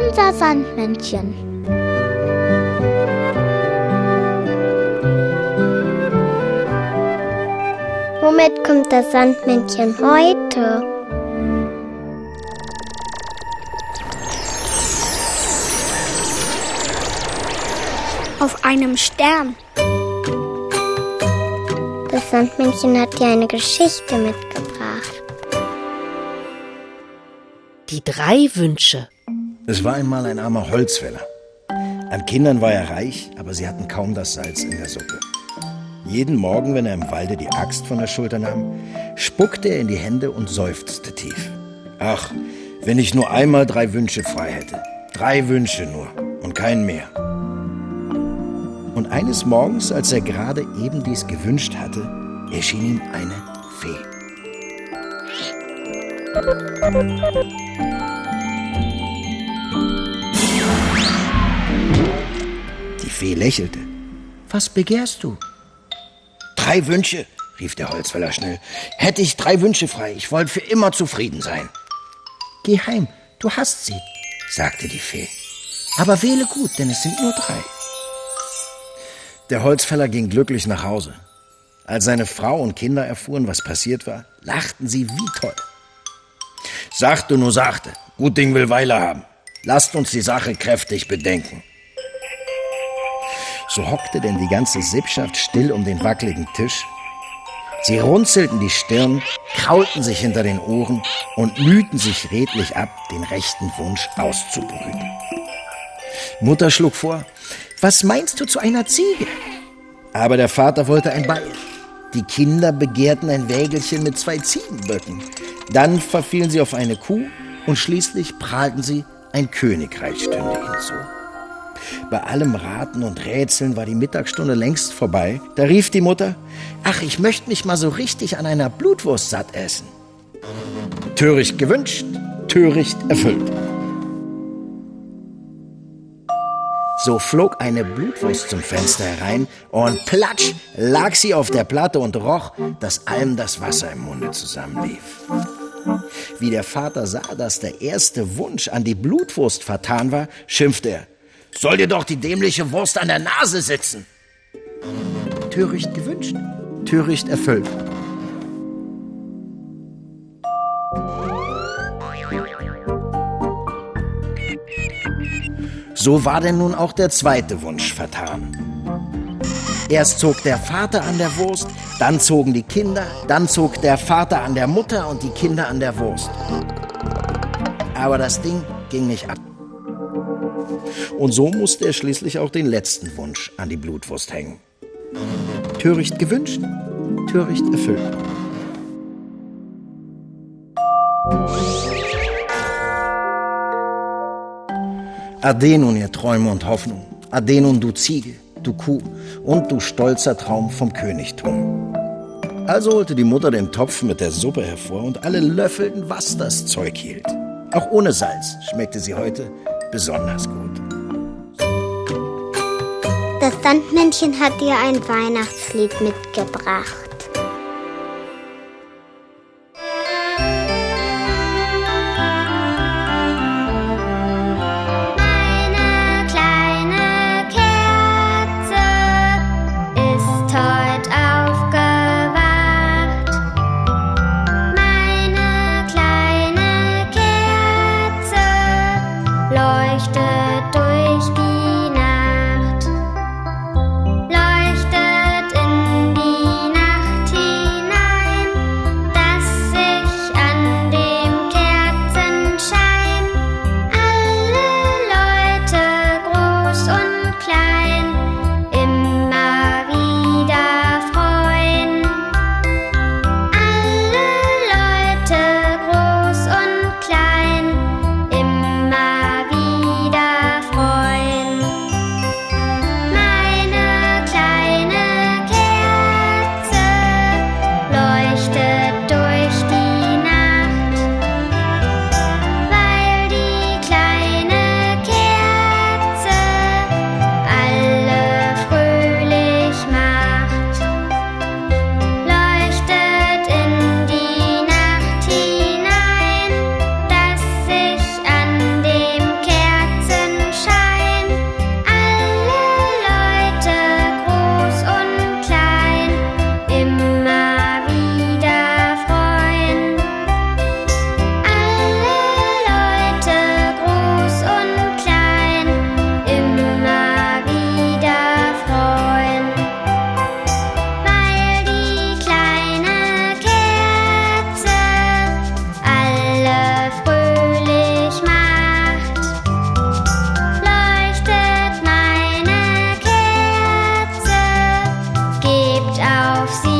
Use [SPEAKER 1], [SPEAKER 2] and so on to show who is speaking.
[SPEAKER 1] unser Sandmännchen.
[SPEAKER 2] Womit kommt das Sandmännchen heute?
[SPEAKER 3] Auf einem Stern.
[SPEAKER 2] Das Sandmännchen hat dir eine Geschichte mitgebracht.
[SPEAKER 4] Die drei Wünsche.
[SPEAKER 5] Es war einmal ein armer Holzfäller. An Kindern war er reich, aber sie hatten kaum das Salz in der Suppe. Jeden Morgen, wenn er im Walde die Axt von der Schulter nahm, spuckte er in die Hände und seufzte tief. Ach, wenn ich nur einmal drei Wünsche frei hätte. Drei Wünsche nur und keinen mehr. Und eines Morgens, als er gerade eben dies gewünscht hatte, erschien ihm eine Fee. Fee lächelte. Was begehrst du? Drei Wünsche, rief der Holzfäller schnell. Hätte ich drei Wünsche frei, ich wollte für immer zufrieden sein. Geh heim, du hast sie, sagte die Fee. Aber wähle gut, denn es sind nur drei. Der Holzfäller ging glücklich nach Hause. Als seine Frau und Kinder erfuhren, was passiert war, lachten sie wie toll. Sagte nur sagte, gut Ding will Weile haben. Lasst uns die Sache kräftig bedenken. So hockte denn die ganze Sippschaft still um den wackeligen Tisch. Sie runzelten die Stirn, kraulten sich hinter den Ohren und mühten sich redlich ab, den rechten Wunsch auszubrüten. Mutter schlug vor, was meinst du zu einer Ziege? Aber der Vater wollte ein Beil. Die Kinder begehrten ein Wägelchen mit zwei Ziegenböcken. Dann verfielen sie auf eine Kuh und schließlich prahlten sie, ein Königreich stünde hinzu. Bei allem Raten und Rätseln war die Mittagsstunde längst vorbei. Da rief die Mutter, ach, ich möchte mich mal so richtig an einer Blutwurst satt essen. Töricht gewünscht, töricht erfüllt. So flog eine Blutwurst zum Fenster herein und platsch lag sie auf der Platte und roch, dass allem das Wasser im Munde zusammenlief. Wie der Vater sah, dass der erste Wunsch an die Blutwurst vertan war, schimpfte er. Soll dir doch die dämliche Wurst an der Nase sitzen. Töricht gewünscht, töricht erfüllt. So war denn nun auch der zweite Wunsch vertan. Erst zog der Vater an der Wurst, dann zogen die Kinder, dann zog der Vater an der Mutter und die Kinder an der Wurst. Aber das Ding ging nicht ab. Und so musste er schließlich auch den letzten Wunsch an die Blutwurst hängen. Töricht gewünscht, töricht erfüllt. Ade nun, ihr Träume und Hoffnung. Ade nun, du Ziege, du Kuh und du stolzer Traum vom Königtum. Also holte die Mutter den Topf mit der Suppe hervor und alle löffelten, was das Zeug hielt. Auch ohne Salz schmeckte sie heute besonders gut.
[SPEAKER 2] Das Sandmännchen hat dir ein Weihnachtslied mitgebracht. See.